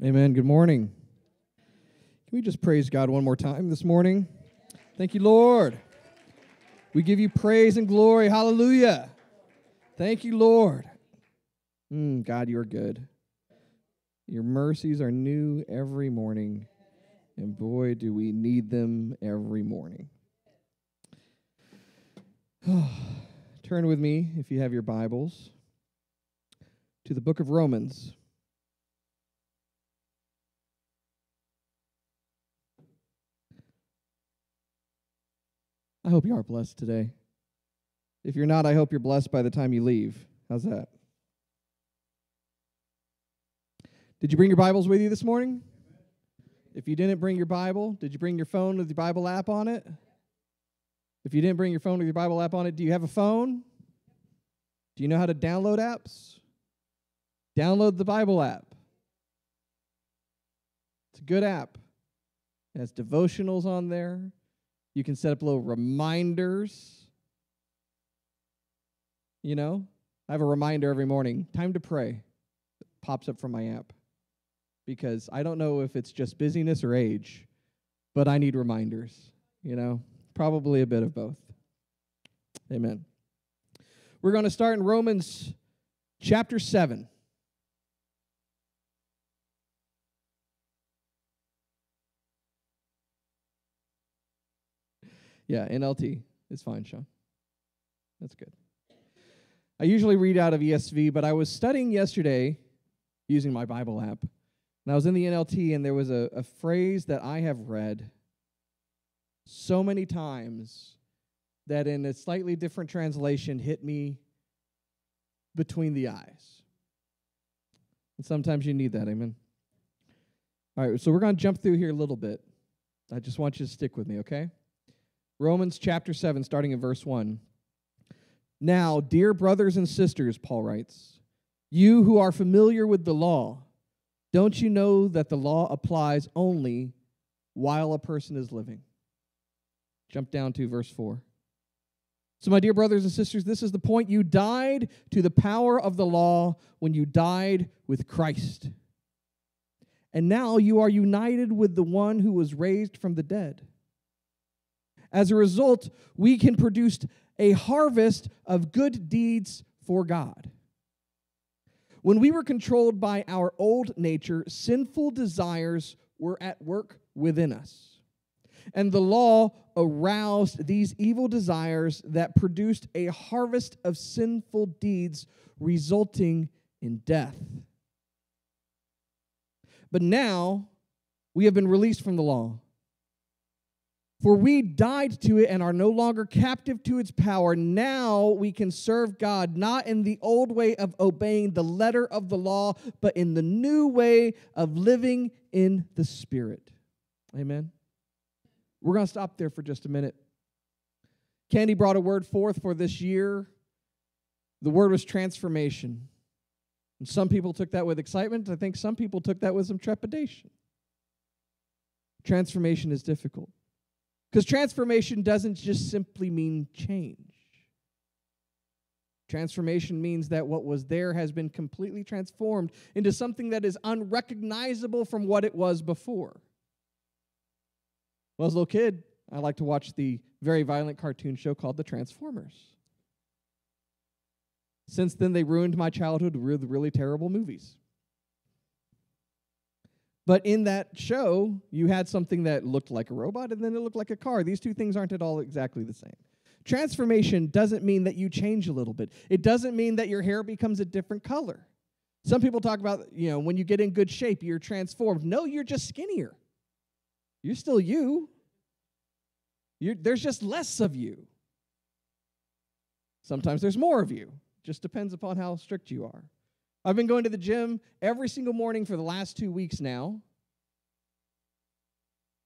Amen. Good morning. Can we just praise God one more time this morning? Thank you, Lord. We give you praise and glory. Hallelujah. Thank you, Lord. Mm, God, you're good. Your mercies are new every morning, and boy, do we need them every morning. Turn with me, if you have your Bibles, to the book of Romans. I hope you are blessed today. If you're not, I hope you're blessed by the time you leave. How's that? Did you bring your Bibles with you this morning? If you didn't bring your Bible, did you bring your phone with your Bible app on it? If you didn't bring your phone with your Bible app on it, do you have a phone? Do you know how to download apps? Download the Bible app. It's a good app. It has devotionals on there. You can set up little reminders. You know, I have a reminder every morning time to pray. It pops up from my app because I don't know if it's just busyness or age, but I need reminders, you know, probably a bit of both. Amen. We're going to start in Romans chapter 7. Yeah, NLT. is fine, Sean. That's good. I usually read out of ESV, but I was studying yesterday using my Bible app, and I was in the NLT, and there was a, a phrase that I have read so many times that in a slightly different translation hit me between the eyes. And sometimes you need that, amen. All right, so we're going to jump through here a little bit. I just want you to stick with me, okay? Romans chapter 7, starting in verse 1. Now, dear brothers and sisters, Paul writes, you who are familiar with the law, don't you know that the law applies only while a person is living? Jump down to verse 4. So, my dear brothers and sisters, this is the point. You died to the power of the law when you died with Christ. And now you are united with the one who was raised from the dead. As a result, we can produce a harvest of good deeds for God. When we were controlled by our old nature, sinful desires were at work within us. And the law aroused these evil desires that produced a harvest of sinful deeds, resulting in death. But now we have been released from the law for we died to it and are no longer captive to its power. Now we can serve God not in the old way of obeying the letter of the law, but in the new way of living in the Spirit. Amen. We're going to stop there for just a minute. Candy brought a word forth for this year. The word was transformation. And some people took that with excitement. I think some people took that with some trepidation. Transformation is difficult. Because transformation doesn't just simply mean change. Transformation means that what was there has been completely transformed into something that is unrecognizable from what it was before. Well, as a little kid, I liked to watch the very violent cartoon show called The Transformers. Since then, they ruined my childhood with really terrible movies. But in that show, you had something that looked like a robot and then it looked like a car. These two things aren't at all exactly the same. Transformation doesn't mean that you change a little bit, it doesn't mean that your hair becomes a different color. Some people talk about, you know, when you get in good shape, you're transformed. No, you're just skinnier. You're still you. You're, there's just less of you. Sometimes there's more of you. Just depends upon how strict you are. I've been going to the gym every single morning for the last two weeks now.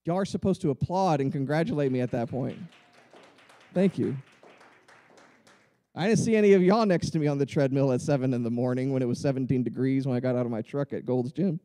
Y'all are supposed to applaud and congratulate me at that point. Thank you. I didn't see any of y'all next to me on the treadmill at 7 in the morning when it was 17 degrees when I got out of my truck at Gold's Gym.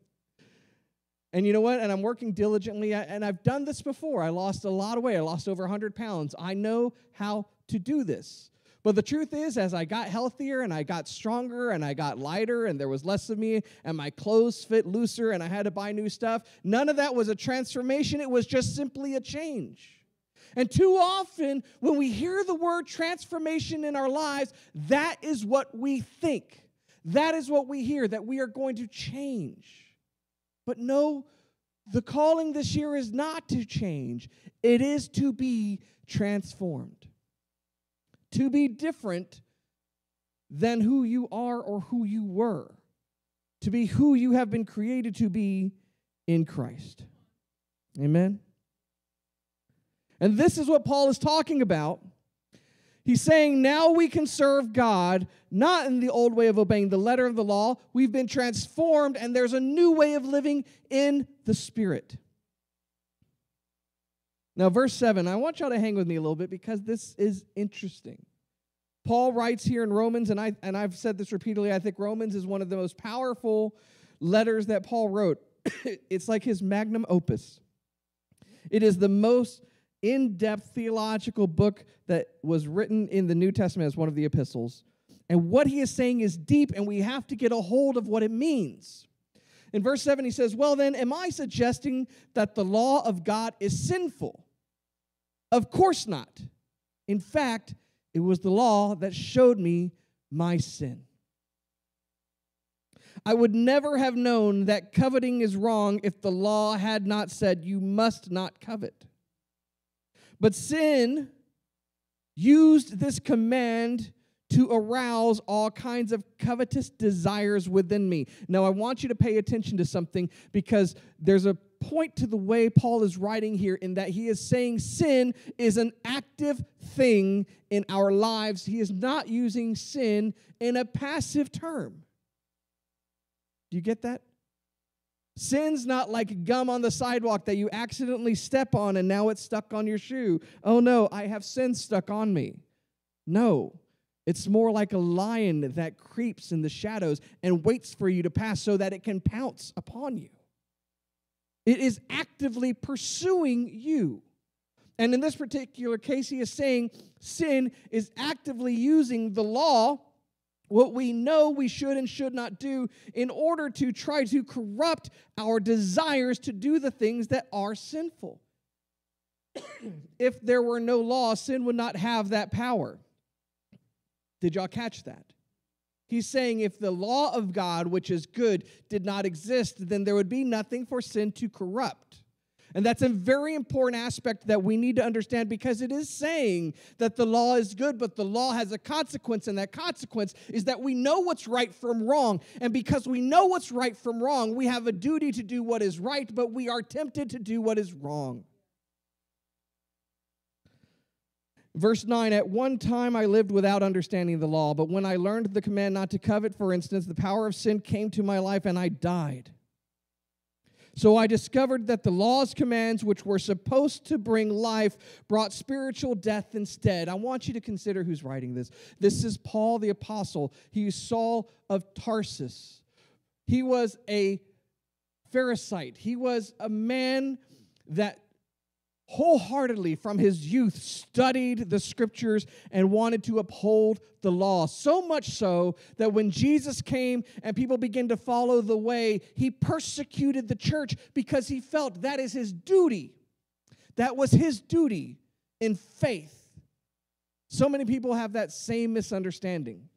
And you know what? And I'm working diligently, and I've done this before. I lost a lot of weight. I lost over 100 pounds. I know how to do this. But the truth is, as I got healthier and I got stronger and I got lighter and there was less of me and my clothes fit looser and I had to buy new stuff, none of that was a transformation. It was just simply a change. And too often, when we hear the word transformation in our lives, that is what we think. That is what we hear, that we are going to change. But no, the calling this year is not to change, it is to be transformed, to be different than who you are or who you were, to be who you have been created to be in Christ. Amen. And this is what Paul is talking about. He's saying now we can serve God not in the old way of obeying the letter of the law. We've been transformed, and there's a new way of living in the Spirit. Now, verse 7, I want y'all to hang with me a little bit because this is interesting. Paul writes here in Romans, and, I, and I've said this repeatedly, I think Romans is one of the most powerful letters that Paul wrote. it's like his magnum opus. It is the most in depth theological book that was written in the New Testament as one of the epistles. And what he is saying is deep, and we have to get a hold of what it means. In verse 7, he says, Well, then, am I suggesting that the law of God is sinful? Of course not. In fact, it was the law that showed me my sin. I would never have known that coveting is wrong if the law had not said, You must not covet. But sin used this command to arouse all kinds of covetous desires within me. Now, I want you to pay attention to something because there's a point to the way Paul is writing here in that he is saying sin is an active thing in our lives. He is not using sin in a passive term. Do you get that? Sin's not like gum on the sidewalk that you accidentally step on and now it's stuck on your shoe. Oh no, I have sin stuck on me. No, it's more like a lion that creeps in the shadows and waits for you to pass so that it can pounce upon you. It is actively pursuing you. And in this particular case, he is saying sin is actively using the law what we know we should and should not do in order to try to corrupt our desires to do the things that are sinful. if there were no law, sin would not have that power. Did y'all catch that? He's saying if the law of God, which is good, did not exist, then there would be nothing for sin to corrupt. And that's a very important aspect that we need to understand because it is saying that the law is good, but the law has a consequence, and that consequence is that we know what's right from wrong. And because we know what's right from wrong, we have a duty to do what is right, but we are tempted to do what is wrong. Verse 9 At one time I lived without understanding the law, but when I learned the command not to covet, for instance, the power of sin came to my life and I died. So I discovered that the law's commands, which were supposed to bring life, brought spiritual death instead. I want you to consider who's writing this. This is Paul the Apostle. He is Saul of Tarsus. He was a Pharisee, he was a man that wholeheartedly from his youth studied the scriptures and wanted to uphold the law. So much so that when Jesus came and people began to follow the way, he persecuted the church because he felt that is his duty. That was his duty in faith. So many people have that same misunderstanding.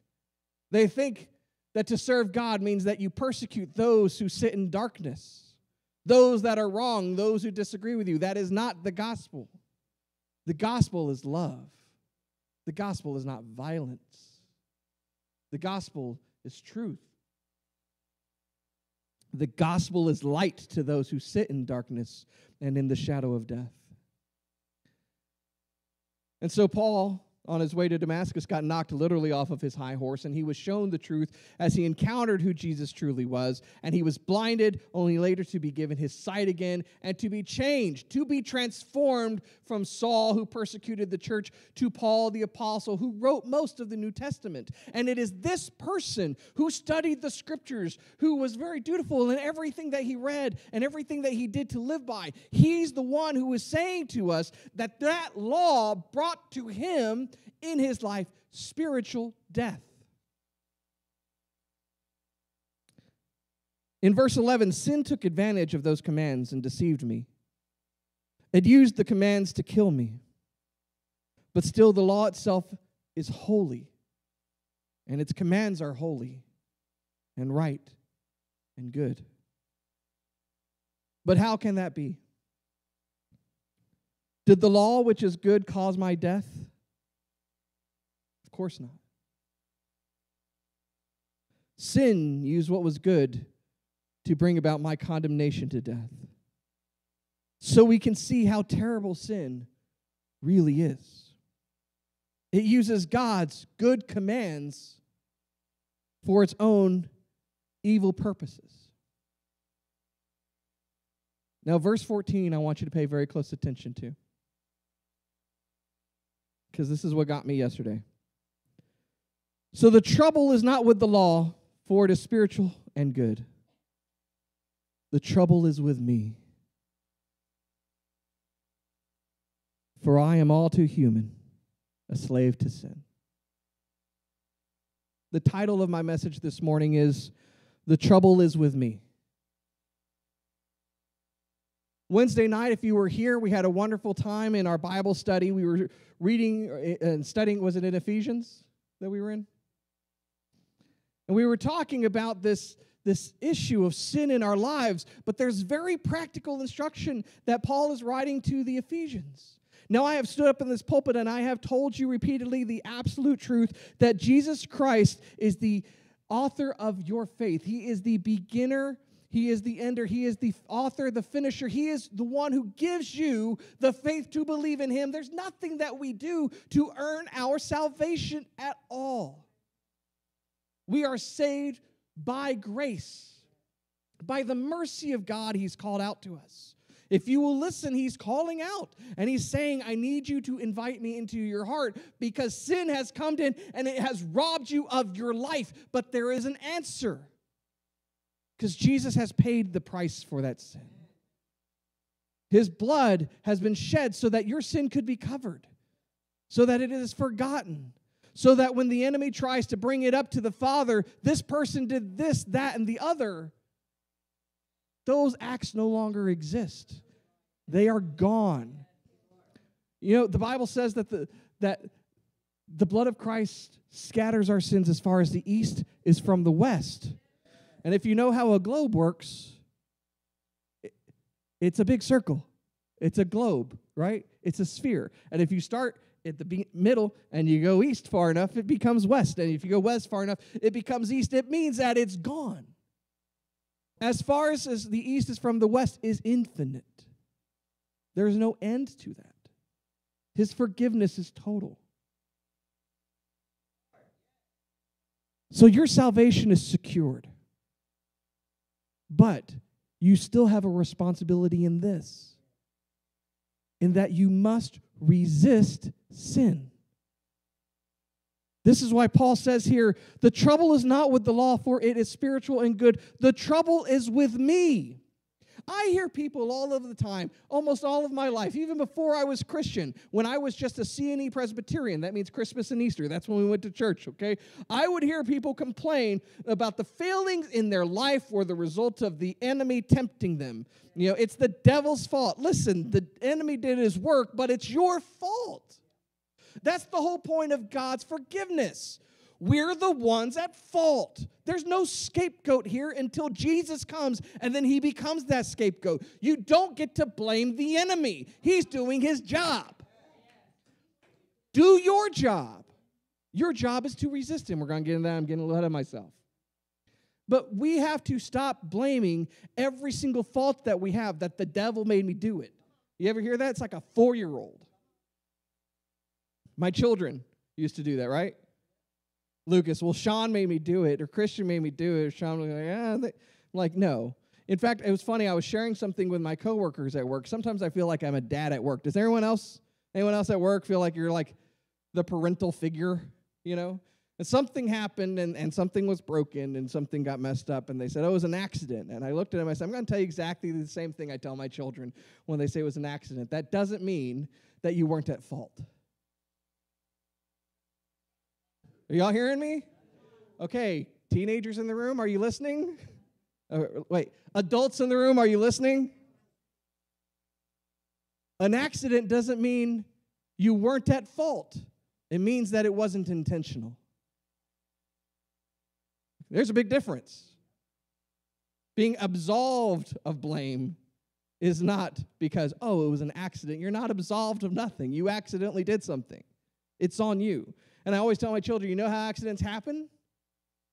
They think that to serve God means that you persecute those who sit in darkness those that are wrong, those who disagree with you. That is not the gospel. The gospel is love. The gospel is not violence. The gospel is truth. The gospel is light to those who sit in darkness and in the shadow of death. And so, Paul on his way to Damascus got knocked literally off of his high horse, and he was shown the truth as he encountered who Jesus truly was. And he was blinded, only later to be given his sight again and to be changed, to be transformed from Saul, who persecuted the church, to Paul the apostle, who wrote most of the New Testament. And it is this person who studied the scriptures, who was very dutiful in everything that he read and everything that he did to live by. He's the one who is saying to us that that law brought to him in his life spiritual death. In verse 11, sin took advantage of those commands and deceived me. It used the commands to kill me. But still, the law itself is holy, and its commands are holy and right and good. But how can that be? Did the law, which is good, cause my death? Of course not. Sin used what was good to bring about my condemnation to death. So we can see how terrible sin really is. It uses God's good commands for its own evil purposes. Now, verse 14, I want you to pay very close attention to. Because this is what got me yesterday. So the trouble is not with the law, for it is spiritual and good. The trouble is with me. For I am all too human, a slave to sin. The title of my message this morning is The Trouble is with Me. Wednesday night, if you were here, we had a wonderful time in our Bible study. We were reading and studying, was it in Ephesians that we were in? And we were talking about this this issue of sin in our lives, but there's very practical instruction that Paul is writing to the Ephesians. Now, I have stood up in this pulpit and I have told you repeatedly the absolute truth that Jesus Christ is the author of your faith. He is the beginner, He is the ender, He is the author, the finisher. He is the one who gives you the faith to believe in Him. There's nothing that we do to earn our salvation at all. We are saved by grace, by the mercy of God, He's called out to us. If you will listen, He's calling out and He's saying, I need you to invite me into your heart because sin has come in and it has robbed you of your life. But there is an answer because Jesus has paid the price for that sin. His blood has been shed so that your sin could be covered, so that it is forgotten, so that when the enemy tries to bring it up to the Father, this person did this, that, and the other, those acts no longer exist. They are gone. You know, the Bible says that the, that the blood of Christ scatters our sins as far as the east is from the west. And if you know how a globe works, it's a big circle. It's a globe, right? It's a sphere. And if you start at the middle and you go east far enough, it becomes west. And if you go west far enough, it becomes east. It means that it's gone. As far as, as the east is from the west is infinite. There's no end to that. His forgiveness is total. So your salvation is secured. But you still have a responsibility in this in that you must resist sin. This is why Paul says here the trouble is not with the law, for it is spiritual and good. The trouble is with me. I hear people all of the time, almost all of my life, even before I was Christian, when I was just a C&E Presbyterian, that means Christmas and Easter, that's when we went to church, okay? I would hear people complain about the failings in their life were the result of the enemy tempting them. You know, it's the devil's fault. Listen, the enemy did his work, but it's your fault. That's the whole point of God's forgiveness. We're the ones at fault. There's no scapegoat here until Jesus comes and then he becomes that scapegoat. You don't get to blame the enemy, he's doing his job. Do your job. Your job is to resist him. We're going to get into that. I'm getting a little ahead of myself. But we have to stop blaming every single fault that we have that the devil made me do it. You ever hear that? It's like a four year old. My children used to do that, right? Lucas, well, Sean made me do it, or Christian made me do it, or Sean was like, ah, they, like, no. In fact, it was funny. I was sharing something with my coworkers at work. Sometimes I feel like I'm a dad at work. Does anyone else, anyone else at work feel like you're like the parental figure, you know? And something happened and, and something was broken and something got messed up and they said, oh, it was an accident. And I looked at them, I said, I'm going to tell you exactly the same thing I tell my children when they say it was an accident. That doesn't mean that you weren't at fault. Are y'all hearing me? Okay, teenagers in the room, are you listening? Uh, wait, adults in the room, are you listening? An accident doesn't mean you weren't at fault, it means that it wasn't intentional. There's a big difference. Being absolved of blame is not because, oh, it was an accident. You're not absolved of nothing. You accidentally did something, it's on you. And I always tell my children, you know how accidents happen?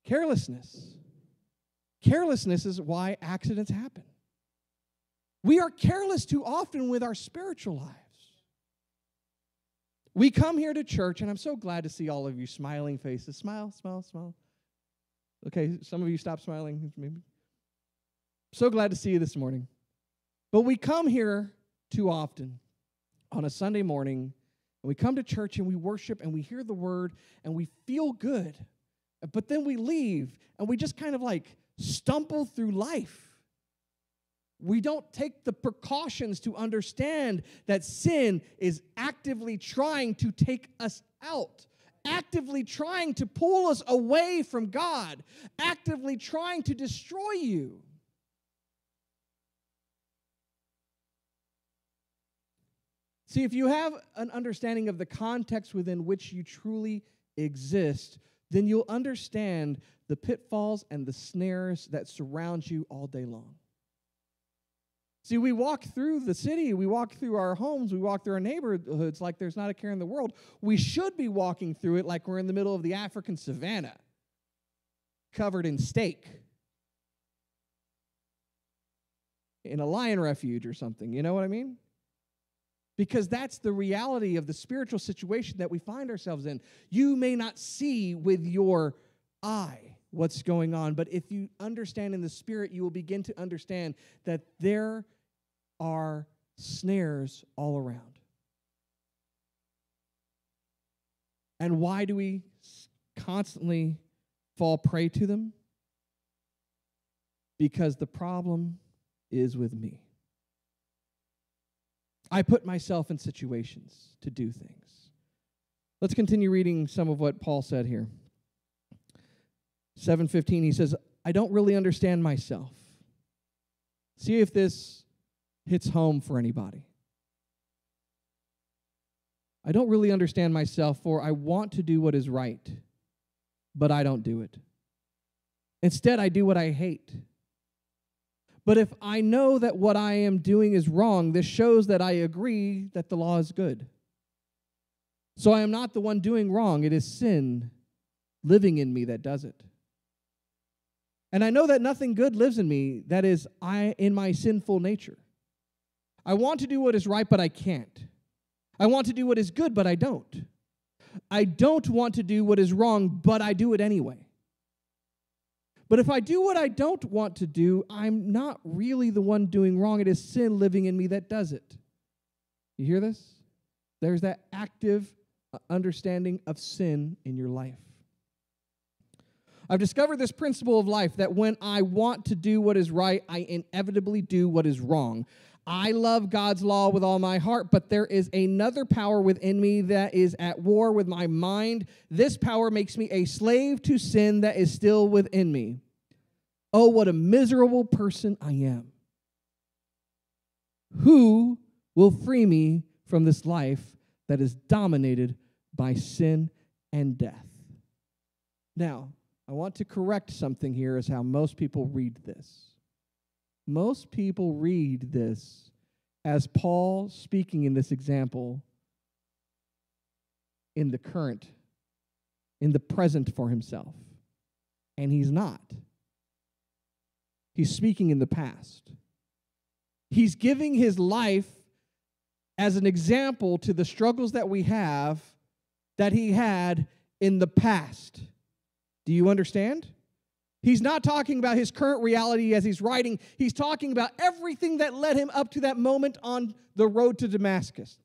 Carelessness. Carelessness is why accidents happen. We are careless too often with our spiritual lives. We come here to church, and I'm so glad to see all of you smiling faces. Smile, smile, smile. Okay, some of you stop smiling, maybe. So glad to see you this morning. But we come here too often on a Sunday morning, and we come to church and we worship and we hear the word and we feel good. But then we leave and we just kind of like stumble through life. We don't take the precautions to understand that sin is actively trying to take us out, actively trying to pull us away from God, actively trying to destroy you. See, if you have an understanding of the context within which you truly exist, then you'll understand the pitfalls and the snares that surround you all day long. See, we walk through the city, we walk through our homes, we walk through our neighborhoods like there's not a care in the world. We should be walking through it like we're in the middle of the African savannah, covered in steak, in a lion refuge or something. You know what I mean? Because that's the reality of the spiritual situation that we find ourselves in. You may not see with your eye what's going on, but if you understand in the spirit, you will begin to understand that there are snares all around. And why do we constantly fall prey to them? Because the problem is with me. I put myself in situations to do things. Let's continue reading some of what Paul said here. 7:15 he says, "I don't really understand myself." See if this hits home for anybody. I don't really understand myself for I want to do what is right, but I don't do it. Instead, I do what I hate. But if I know that what I am doing is wrong, this shows that I agree that the law is good. So I am not the one doing wrong, it is sin living in me that does it. And I know that nothing good lives in me, that is, I in my sinful nature. I want to do what is right, but I can't. I want to do what is good, but I don't. I don't want to do what is wrong, but I do it anyway. But if I do what I don't want to do, I'm not really the one doing wrong. It is sin living in me that does it. You hear this? There's that active uh, understanding of sin in your life. I've discovered this principle of life that when I want to do what is right, I inevitably do what is wrong. I love God's law with all my heart, but there is another power within me that is at war with my mind. This power makes me a slave to sin that is still within me. Oh, what a miserable person I am. Who will free me from this life that is dominated by sin and death? Now, I want to correct something here, is how most people read this. Most people read this as Paul speaking in this example in the current, in the present for himself. And he's not. He's speaking in the past. He's giving his life as an example to the struggles that we have that he had in the past. Do you understand? He's not talking about his current reality as he's writing. He's talking about everything that led him up to that moment on the road to Damascus.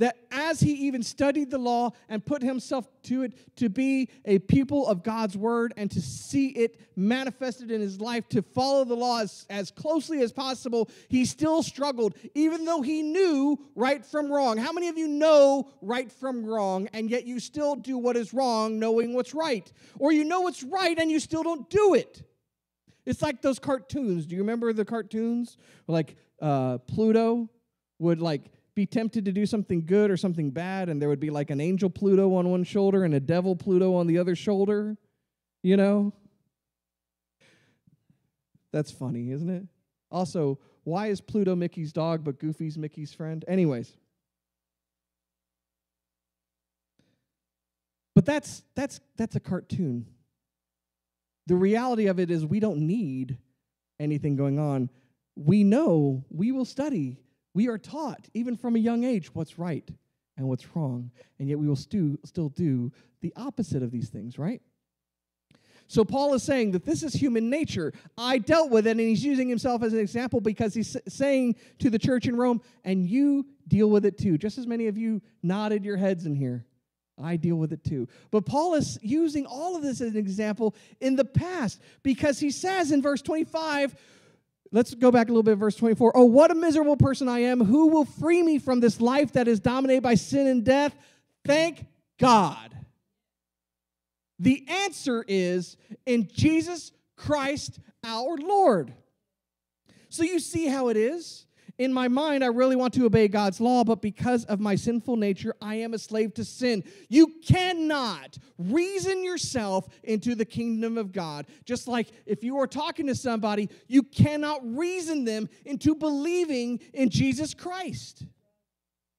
That as he even studied the law and put himself to it to be a people of God's word and to see it manifested in his life, to follow the law as, as closely as possible, he still struggled, even though he knew right from wrong. How many of you know right from wrong, and yet you still do what is wrong, knowing what's right? Or you know what's right and you still don't do it? It's like those cartoons. Do you remember the cartoons? Like uh, Pluto would like be tempted to do something good or something bad, and there would be like an angel Pluto on one shoulder and a devil Pluto on the other shoulder, you know? That's funny, isn't it? Also, why is Pluto Mickey's dog but Goofy's Mickey's friend? Anyways. But that's that's that's a cartoon. The reality of it is we don't need anything going on. We know we will study we are taught, even from a young age, what's right and what's wrong, and yet we will stu- still do the opposite of these things, right? So Paul is saying that this is human nature. I dealt with it, and he's using himself as an example because he's saying to the church in Rome, and you deal with it too. Just as many of you nodded your heads in here. I deal with it too. But Paul is using all of this as an example in the past because he says in verse 25, Let's go back a little bit, verse 24. Oh, what a miserable person I am. Who will free me from this life that is dominated by sin and death? Thank God. The answer is in Jesus Christ our Lord. So you see how it is? In my mind, I really want to obey God's law, but because of my sinful nature, I am a slave to sin. You cannot reason yourself into the kingdom of God. Just like if you are talking to somebody, you cannot reason them into believing in Jesus Christ.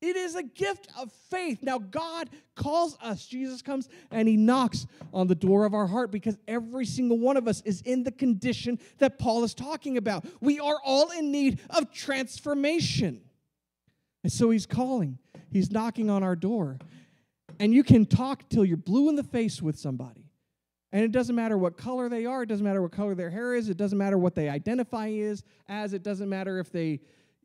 It is a gift of faith. Now, God calls us. Jesus comes and he knocks on the door of our heart because every single one of us is in the condition that Paul is talking about. We are all in need of transformation. And so he's calling, he's knocking on our door. And you can talk till you're blue in the face with somebody. And it doesn't matter what color they are, it doesn't matter what color their hair is, it doesn't matter what they identify is as, it doesn't matter if they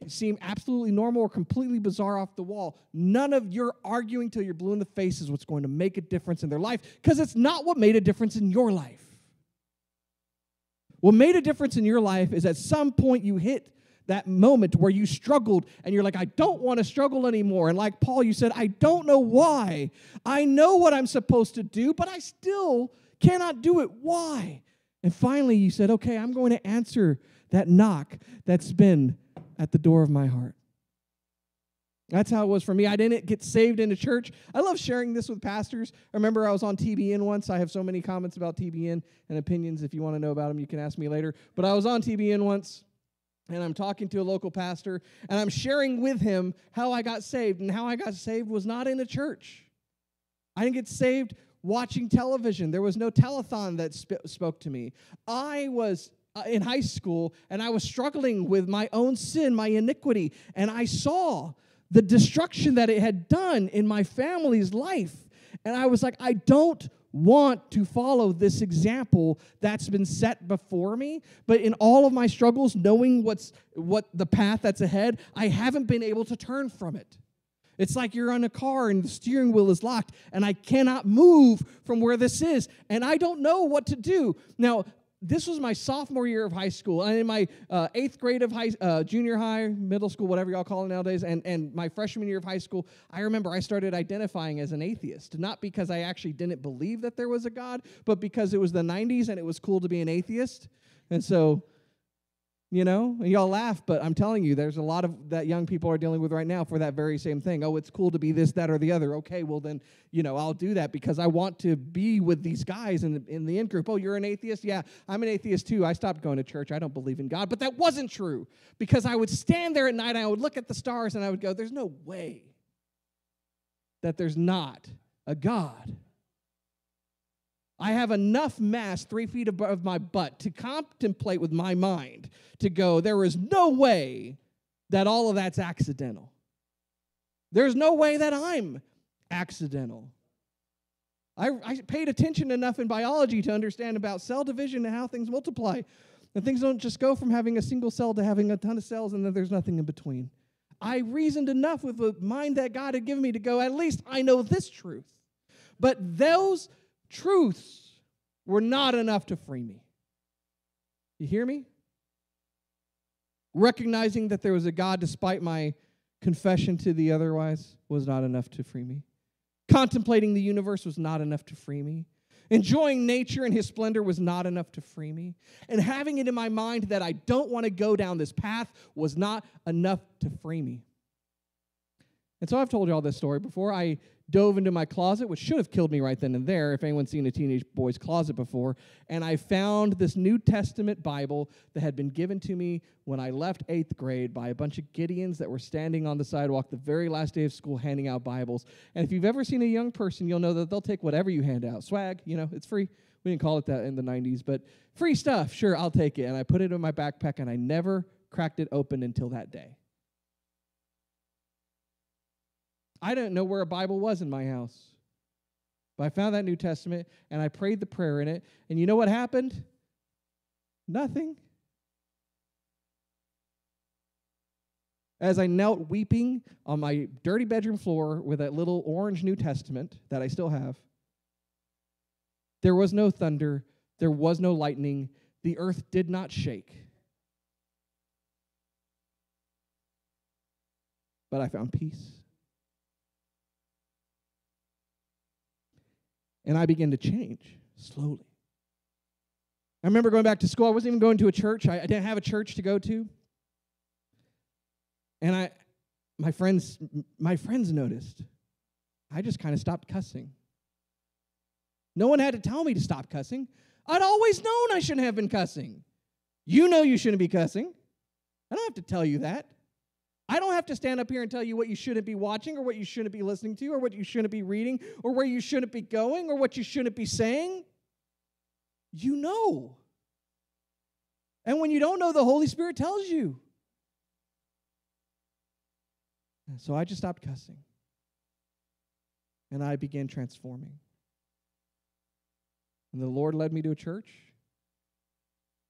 seem absolutely normal or completely bizarre off the wall. None of your arguing till you're blue in the face is what's going to make a difference in their life because it's not what made a difference in your life. What made a difference in your life is at some point you hit that moment where you struggled and you're like, I don't want to struggle anymore. And like Paul, you said, I don't know why. I know what I'm supposed to do, but I still cannot do it. Why? And finally, you said, okay, I'm going to answer that knock that's been at the door of my heart. That's how it was for me. I didn't get saved into church. I love sharing this with pastors. I remember I was on TBN once. I have so many comments about TBN and opinions. If you want to know about them, you can ask me later. But I was on TBN once, and I'm talking to a local pastor, and I'm sharing with him how I got saved. And how I got saved was not in a church. I didn't get saved watching television. There was no telethon that sp- spoke to me. I was uh, in high school and I was struggling with my own sin, my iniquity, and I saw the destruction that it had done in my family's life. And I was like, I don't want to follow this example that's been set before me but in all of my struggles knowing what's what the path that's ahead i haven't been able to turn from it it's like you're on a car and the steering wheel is locked and I cannot move from where this is and I don't know what to do. Now, this was my sophomore year of high school, and in my uh, eighth grade of high, uh, junior high, middle school, whatever y'all call it nowadays, and, and my freshman year of high school, I remember I started identifying as an atheist. Not because I actually didn't believe that there was a God, but because it was the 90s and it was cool to be an atheist. And so you know, and y'all laugh, but I'm telling you, there's a lot of that young people are dealing with right now for that very same thing. Oh, it's cool to be this, that, or the other. Okay, well then, you know, I'll do that because I want to be with these guys in the, in the in group. Oh, you're an atheist? Yeah, I'm an atheist too. I stopped going to church. I don't believe in God, but that wasn't true because I would stand there at night. I would look at the stars and I would go, "There's no way that there's not a God." I have enough mass three feet above my butt to contemplate with my mind to go, there is no way that all of that's accidental. There's no way that I'm accidental. I, I, paid attention enough in biology to understand about cell division and how things multiply. And things don't just go from having a single cell to having a ton of cells and then there's nothing in between. I reasoned enough with the mind that God had given me to go, at least I know this truth. But those truths were not enough to free me. You hear me? Recognizing that there was a God despite my confession to the otherwise was not enough to free me. Contemplating the universe was not enough to free me. Enjoying nature and his splendor was not enough to free me. And having it in my mind that I don't want to go down this path was not enough to free me. And so I've told you all this story before. I dove into my closet, which should have killed me right then and there if anyone's seen a teenage boy's closet before. And I found this New Testament Bible that had been given to me when I left eighth grade by a bunch of Gideons that were standing on the sidewalk the very last day of school handing out Bibles. And if you've ever seen a young person, you'll know that they'll take whatever you hand out. Swag, you know, it's free. We didn't call it that in the 90s, but free stuff, sure, I'll take it. And I put it in my backpack and I never cracked it open until that day. I didn't know where a Bible was in my house. But I found that New Testament and I prayed the prayer in it. And you know what happened? Nothing. As I knelt weeping on my dirty bedroom floor with that little orange New Testament that I still have, there was no thunder, there was no lightning, the earth did not shake. But I found peace. And I began to change slowly. I remember going back to school. I wasn't even going to a church. I, I didn't have a church to go to. And I my friends my friends noticed. I just kind of stopped cussing. No one had to tell me to stop cussing. I'd always known I shouldn't have been cussing. You know you shouldn't be cussing. I don't have to tell you that. I don't have to stand up here and tell you what you shouldn't be watching or what you shouldn't be listening to or what you shouldn't be reading or where you shouldn't be going or what you shouldn't be saying. You know. And when you don't know, the Holy Spirit tells you. And so I just stopped cussing. And I began transforming. And the Lord led me to a church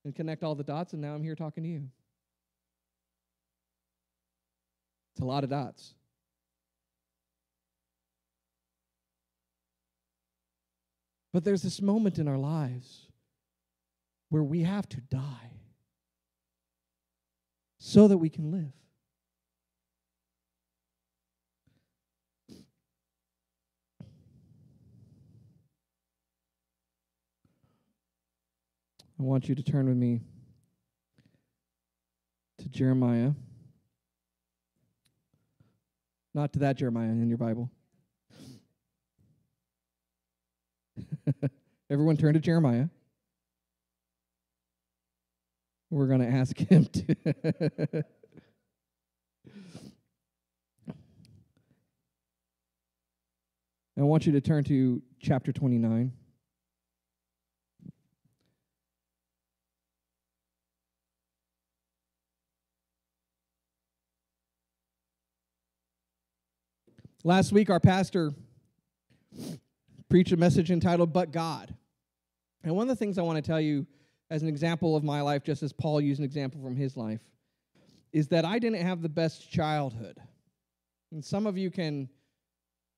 and connect all the dots, and now I'm here talking to you. It's a lot of dots. But there's this moment in our lives where we have to die so that we can live. I want you to turn with me to Jeremiah. Not to that Jeremiah in your Bible. Everyone turn to Jeremiah. We're going to ask him to. I want you to turn to chapter 29. Last week, our pastor preached a message entitled But God. And one of the things I want to tell you as an example of my life, just as Paul used an example from his life, is that I didn't have the best childhood. And some of you can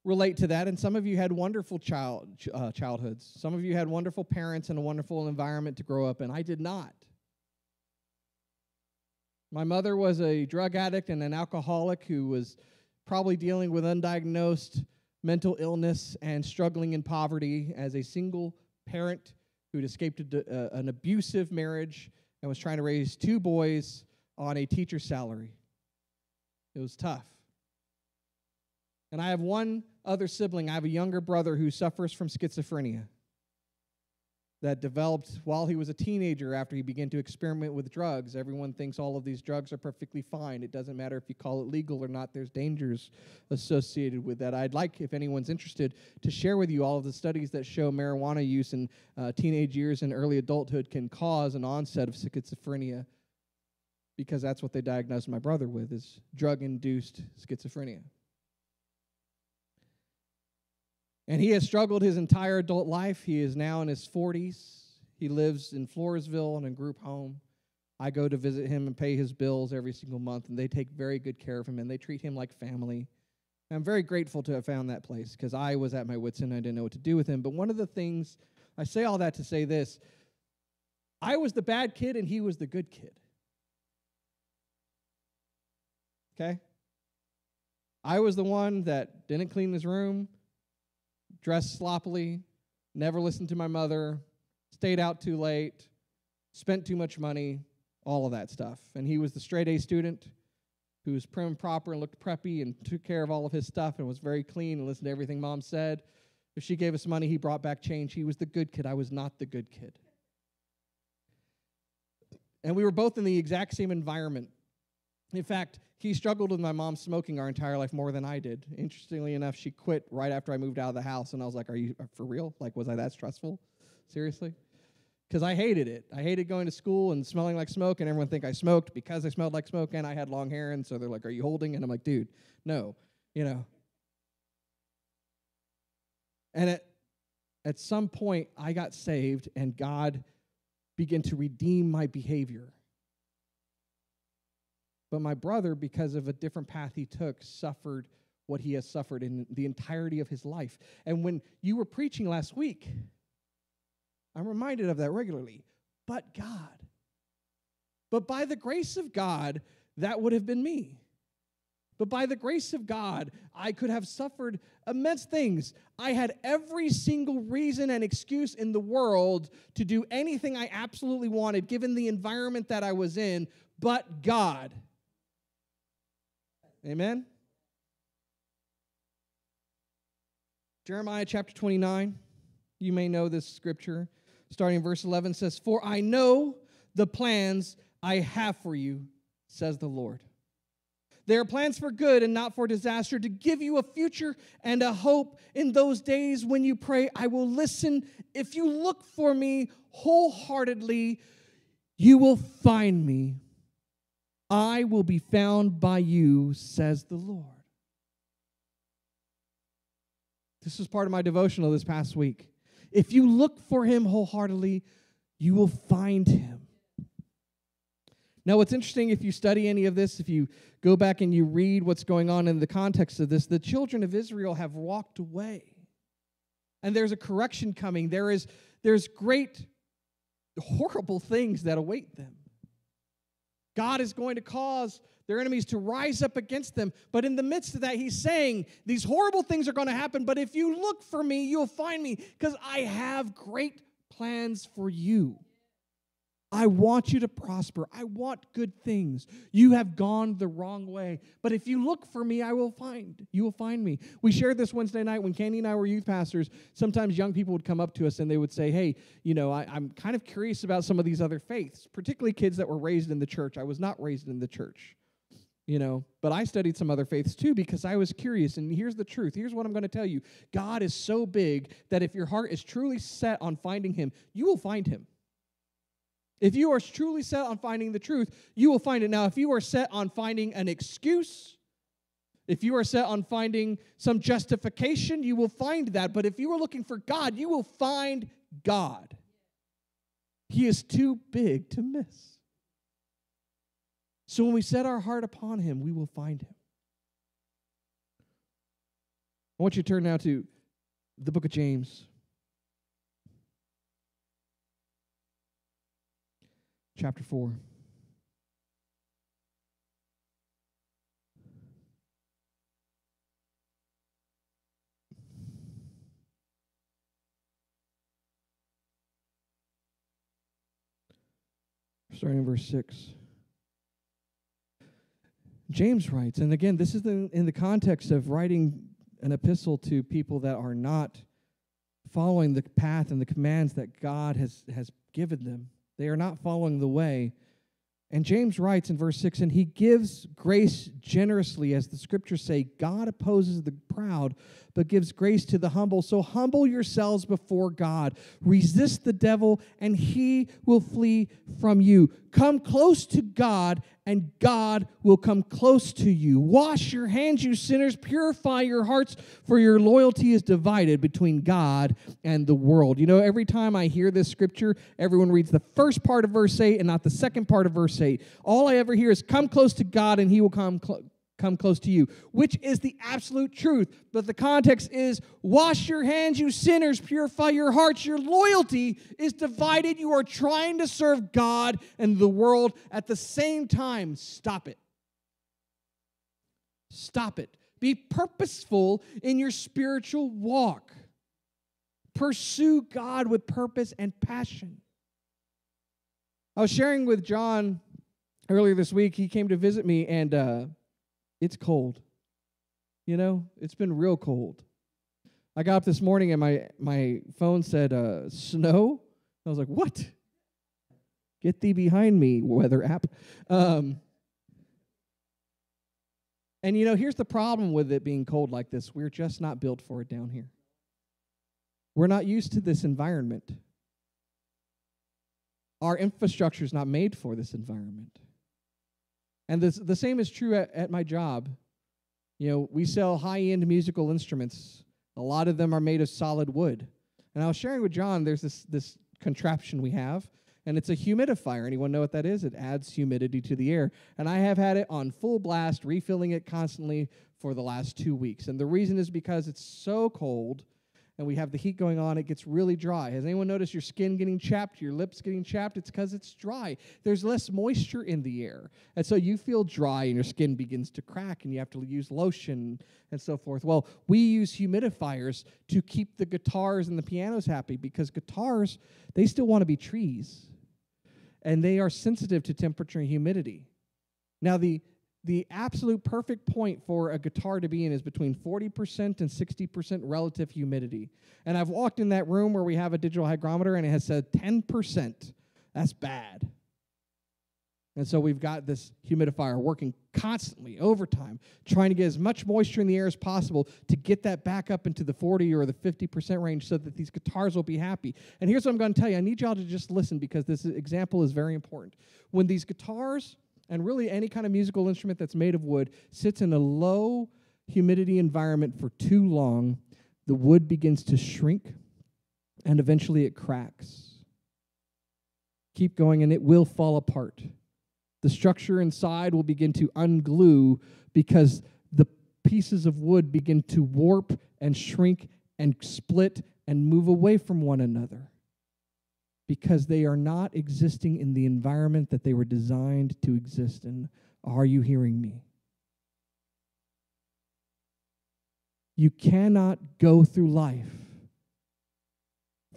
relate to that, and some of you had wonderful child, uh, childhoods. Some of you had wonderful parents and a wonderful environment to grow up in. I did not. My mother was a drug addict and an alcoholic who was probably dealing with undiagnosed mental illness and struggling in poverty as a single parent who'd escaped a, uh, an abusive marriage and was trying to raise two boys on a teacher's salary. It was tough. And I have one other sibling. I have a younger brother who suffers from schizophrenia that developed while he was a teenager after he began to experiment with drugs. Everyone thinks all of these drugs are perfectly fine. It doesn't matter if you call it legal or not, there's dangers associated with that. I'd like, if anyone's interested, to share with you all of the studies that show marijuana use in uh, teenage years and early adulthood can cause an onset of schizophrenia because that's what they diagnosed my brother with is drug-induced schizophrenia. And he has struggled his entire adult life. He is now in his 40s. He lives in Floresville in a group home. I go to visit him and pay his bills every single month, and they take very good care of him and they treat him like family. I'm very grateful to have found that place because I was at my wits' end. I didn't know what to do with him. But one of the things, I say all that to say this I was the bad kid and he was the good kid. Okay? I was the one that didn't clean his room, dressed sloppily, never listened to my mother, stayed out too late, spent too much money, all of that stuff. And he was the straight A student who was prim and proper and looked preppy and took care of all of his stuff and was very clean and listened to everything mom said. If she gave us money, he brought back change. He was the good kid. I was not the good kid. And we were both in the exact same environment. In fact, he struggled with my mom smoking our entire life more than I did. Interestingly enough, she quit right after I moved out of the house, and I was like, Are you uh, for real? Like, was I that stressful? Seriously? Because I hated it. I hated going to school and smelling like smoke, and everyone think I smoked because I smelled like smoke and I had long hair, and so they're like, Are you holding? And I'm like, Dude, no, you know. And at, at some point, I got saved, and God began to redeem my behavior. But my brother, because of a different path he took, suffered what he has suffered in the entirety of his life. And when you were preaching last week, I'm reminded of that regularly. But God. But by the grace of God, that would have been me. But by the grace of God, I could have suffered immense things. I had every single reason and excuse in the world to do anything I absolutely wanted, given the environment that I was in, but God. Amen? Jeremiah chapter 29, you may know this scripture. Starting in verse 11 says, For I know the plans I have for you, says the Lord. They are plans for good and not for disaster, to give you a future and a hope in those days when you pray, I will listen. If you look for me wholeheartedly, you will find me. I will be found by you, says the Lord. This was part of my devotional this past week. If you look for him wholeheartedly, you will find him. Now, what's interesting, if you study any of this, if you go back and you read what's going on in the context of this, the children of Israel have walked away. And there's a correction coming. There is there's great horrible things that await them. God is going to cause their enemies to rise up against them. But in the midst of that, he's saying, These horrible things are going to happen, but if you look for me, you'll find me because I have great plans for you. I want you to prosper. I want good things. You have gone the wrong way. But if you look for me, I will find. You will find me. We shared this Wednesday night when Candy and I were youth pastors. Sometimes young people would come up to us and they would say, Hey, you know, I, am kind of curious about some of these other faiths, particularly kids that were raised in the church. I was not raised in the church, you know, but I studied some other faiths too because I was curious. And here's the truth here's what I'm going to tell you God is so big that if your heart is truly set on finding Him, you will find Him. If you are truly set on finding the truth, you will find it. Now, if you are set on finding an excuse, if you are set on finding some justification, you will find that. But if you are looking for God, you will find God. He is too big to miss. So when we set our heart upon Him, we will find Him. I want you to turn now to the book of James. Chapter 4. Starting in verse 6. James writes, and again, this is the, in the context of writing an epistle to people that are not following the path and the commands that God has, has given them. They are not following the way. And James writes in verse 6 and he gives grace generously, as the scriptures say God opposes the proud, but gives grace to the humble. So humble yourselves before God. Resist the devil, and he will flee from you. Come close to God, and God will come close to you. Wash your hands, you sinners. Purify your hearts, for your loyalty is divided between God and the world. You know, every time I hear this scripture, everyone reads the first part of verse 8 and not the second part of verse 8. All I ever hear is, Come close to God, and he will come close come close to you, which is the absolute truth. But the context is wash your hands, you sinners, purify your hearts. Your loyalty is divided. You are trying to serve God and the world at the same time. Stop it. Stop it. Be purposeful in your spiritual walk. Pursue God with purpose and passion. I was sharing with John earlier this week. He came to visit me, and uh, it's cold. You know, it's been real cold. I got up this morning and my, my phone said uh, snow. I was like, what? Get thee behind me, weather app. Um, and you know, here's the problem with it being cold like this we're just not built for it down here. We're not used to this environment. Our infrastructure is not made for this environment. And this, the same is true at, at my job. You know, we sell high end musical instruments. A lot of them are made of solid wood. And I was sharing with John, there's this, this contraption we have, and it's a humidifier. Anyone know what that is? It adds humidity to the air. And I have had it on full blast, refilling it constantly for the last two weeks. And the reason is because it's so cold and we have the heat going on, it gets really dry. Has anyone noticed your skin getting chapped, your lips getting chapped? It's because it's dry. There's less moisture in the air. And so you feel dry and your skin begins to crack and you have to use lotion and so forth. Well, we use humidifiers to keep the guitars and the pianos happy because guitars, they still want to be trees and they are sensitive to temperature and humidity. Now, the the absolute perfect point for a guitar to be in is between 40% and 60% relative humidity. And I've walked in that room where we have a digital hygrometer and it has said 10%. That's bad. And so we've got this humidifier working constantly, overtime, trying to get as much moisture in the air as possible to get that back up into the 40 or the 50% range so that these guitars will be happy. And here's what I'm going to tell you I need y'all to just listen because this example is very important. When these guitars and really any kind of musical instrument that's made of wood sits in a low humidity environment for too long, the wood begins to shrink and eventually it cracks. Keep going and it will fall apart. The structure inside will begin to unglue because the pieces of wood begin to warp and shrink and split and move away from one another because they are not existing in the environment that they were designed to exist in. Are you hearing me? You cannot go through life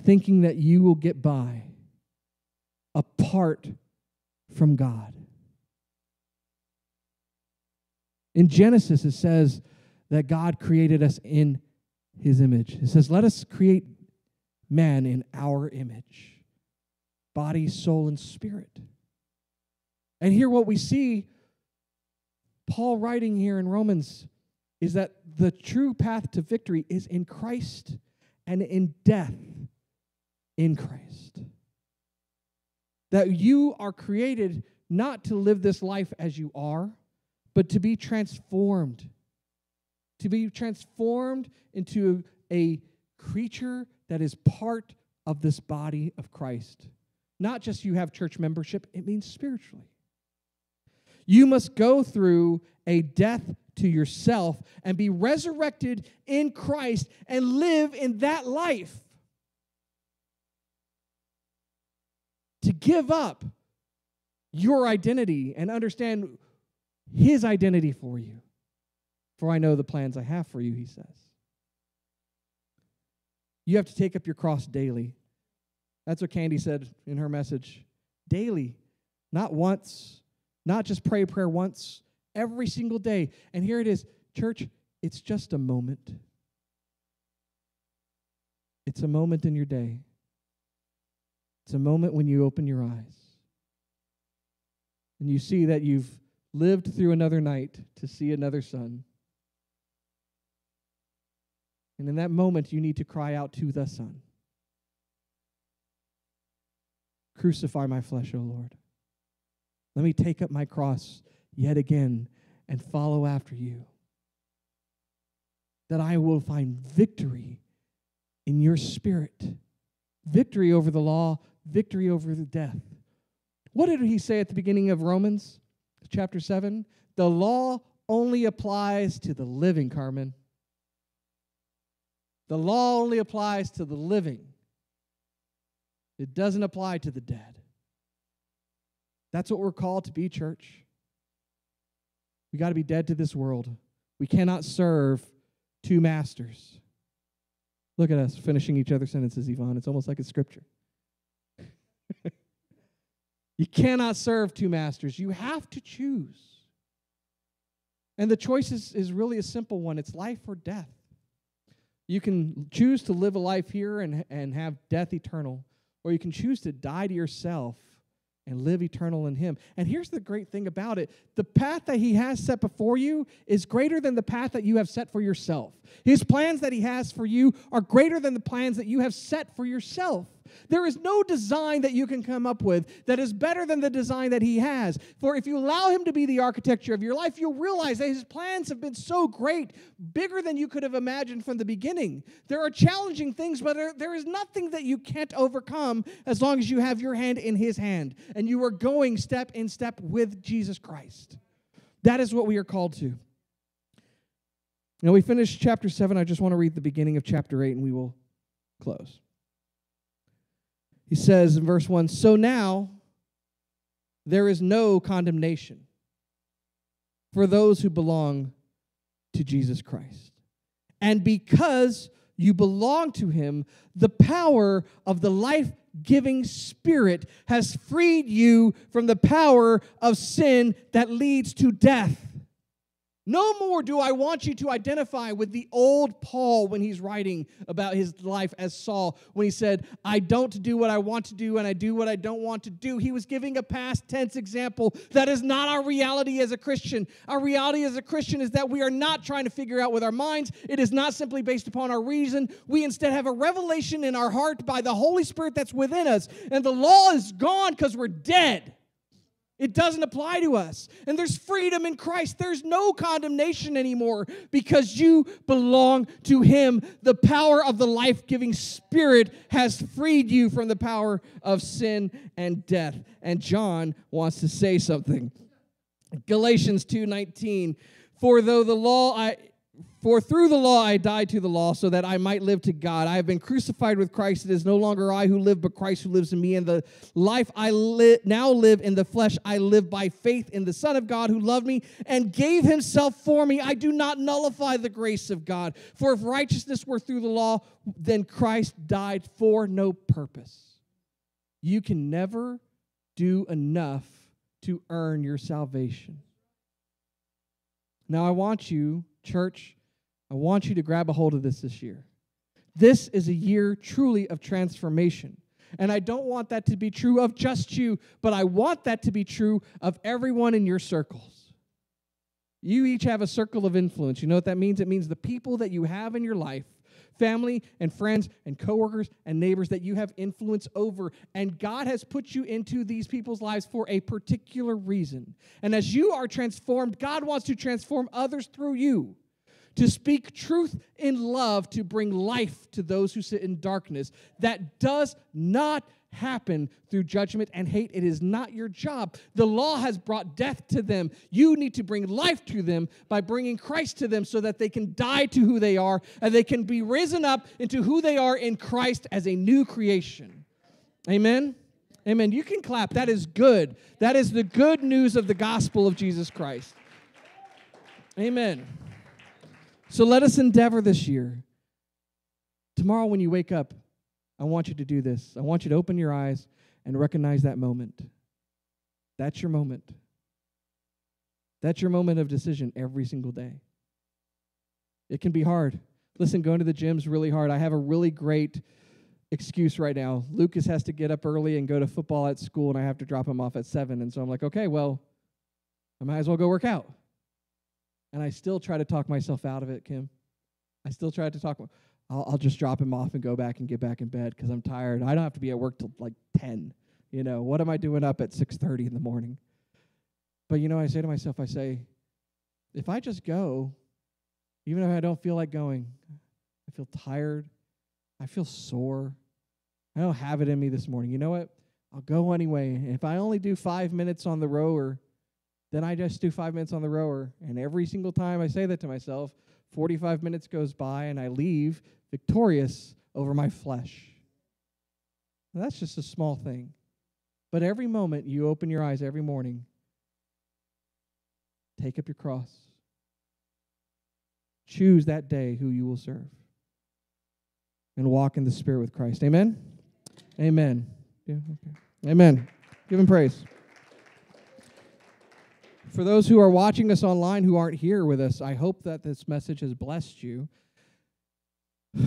thinking that you will get by apart from God. In Genesis, it says that God created us in his image. It says, Let us create man in our image body, soul, and spirit. And here, what we see, Paul writing here in Romans, is that the true path to victory is in Christ and in death in Christ. That you are created not to live this life as you are, but to be transformed. To be transformed into a creature that is part of this body of Christ. Not just you have church membership, it means spiritually. You must go through a death to yourself and be resurrected in Christ and live in that life. To give up your identity and understand his identity for you. For I know the plans I have for you, he says. You have to take up your cross daily. That's what Candy said in her message. Daily, not once, not just pray prayer once, every single day. And here it is, church, it's just a moment. It's a moment in your day. It's a moment when you open your eyes and you see that you've lived through another night to see another sun. And in that moment, you need to cry out to the Son. Crucify my flesh, O Lord. Let me take up my cross yet again and follow after you. That I will find victory in your spirit victory over the law, victory over the death. What did he say at the beginning of Romans chapter 7? The law only applies to the living, Carmen. The law only applies to the living. It doesn't apply to the dead. That's what we're called to be, church. We got to be dead to this world. We cannot serve two masters. Look at us finishing each other's sentences, Yvonne. It's almost like a scripture. you cannot serve two masters. You have to choose. And the choice is, is really a simple one it's life or death. You can choose to live a life here and, and have death eternal, or you can choose to die to yourself and live eternal in Him. And here's the great thing about it the path that He has set before you is greater than the path that you have set for yourself. His plans that He has for you are greater than the plans that you have set for yourself. There is no design that you can come up with that is better than the design that He has. For if you allow Him to be the architecture of your life, you'll realize that His plans have been so great, bigger than you could have imagined from the beginning. There are challenging things, but there, is nothing that you can't overcome as long as you have your hand in His hand and you are going step in step with Jesus Christ. That is what we are called to. Now, we finished chapter 7. I just want to read the beginning of chapter 8 and we will close. He says in verse 1 So now there is no condemnation for those who belong to Jesus Christ. And because you belong to him, the power of the life giving spirit has freed you from the power of sin that leads to death. No more do I want you to identify with the old Paul when he's writing about his life as Saul, when he said, I don't do what I want to do and I do what I don't want to do. He was giving a past tense example. That is not our reality as a Christian. Our reality as a Christian is that we are not trying to figure out with our minds, it is not simply based upon our reason. We instead have a revelation in our heart by the Holy Spirit that's within us. And the law is gone because we're dead. It doesn't apply to us. And there's freedom in Christ. There's no condemnation anymore because you belong to Him. The power of the life giving Spirit has freed you from the power of sin and death. And John wants to say something. Galatians 2:19 For though the law I for through the law I died to the law so that I might live to God. I have been crucified with Christ. It is no longer I who live, but Christ who lives in me. And the life I li- now live in the flesh, I live by faith in the Son of God who loved me and gave himself for me. I do not nullify the grace of God. For if righteousness were through the law, then Christ died for no purpose. You can never do enough to earn your salvation. Now, I want you, church, I want you to grab a hold of this this year. This is a year truly of transformation. And I don't want that to be true of just you, but I want that to be true of everyone in your circles. You each have a circle of influence. You know what that means? It means the people that you have in your life, family and friends and coworkers and neighbors that you have influence over. And God has put you into these people's lives for a particular reason. And as you are transformed, God wants to transform others through you to speak truth in love, to bring life to those who sit in darkness. That does not happen through judgment and hate. It is not your job. The law has brought death to them. You need to bring life to them by bringing Christ to them so that they can die to who they are and they can be risen up into who they are in Christ as a new creation. Amen. Amen. You can clap. That is good. That is the good news of the gospel of Jesus Christ. Amen. So let us endeavor this year. Tomorrow, when you wake up, I want you to do this. I want you to open your eyes and recognize that moment. That's your moment. That's your moment of decision every single day. It can be hard. Listen, going to the gym's really hard. I have a really great excuse right now. Lucas has to get up early and go to football at school, and I have to drop him off at 7. And so I'm like, okay, well, I might as well go work out. And I still try to talk myself out of it, Kim. I still try to talk. I'll, I'll just drop him off and go back and get back in bed because I'm tired. I don't have to be at work till like 10. You know, what am I doing up at 6:30 in the morning? But you know, I say to myself, I say, if I just go, even if I don't feel like going, I feel tired, I feel sore, I don't have it in me this morning. You know what? I'll go anyway. If I only do five minutes on the rower, then I just do five minutes on the rower. And every single time I say that to myself, 45 minutes goes by and I leave victorious over my flesh. Now, that's just a small thing. But every moment you open your eyes every morning, take up your cross. Choose that day who you will serve and walk in the Spirit with Christ. Amen? Amen. Yeah, okay. Amen. Give him praise. For those who are watching us online who aren't here with us, I hope that this message has blessed you,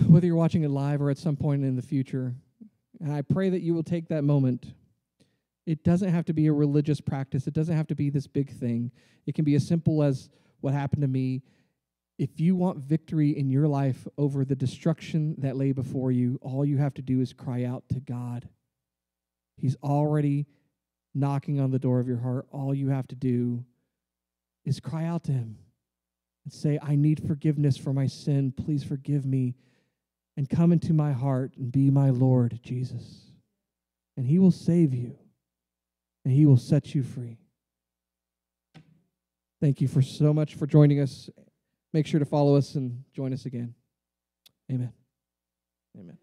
whether you're watching it live or at some point in the future. And I pray that you will take that moment. It doesn't have to be a religious practice, it doesn't have to be this big thing. It can be as simple as what happened to me. If you want victory in your life over the destruction that lay before you, all you have to do is cry out to God. He's already knocking on the door of your heart. All you have to do is cry out to Him and say, I need forgiveness for my sin. Please forgive me and come into my heart and be my Lord, Jesus. And He will save you and He will set you free. Thank you for so much for joining us. Make sure to follow us and join us again. Amen. Amen.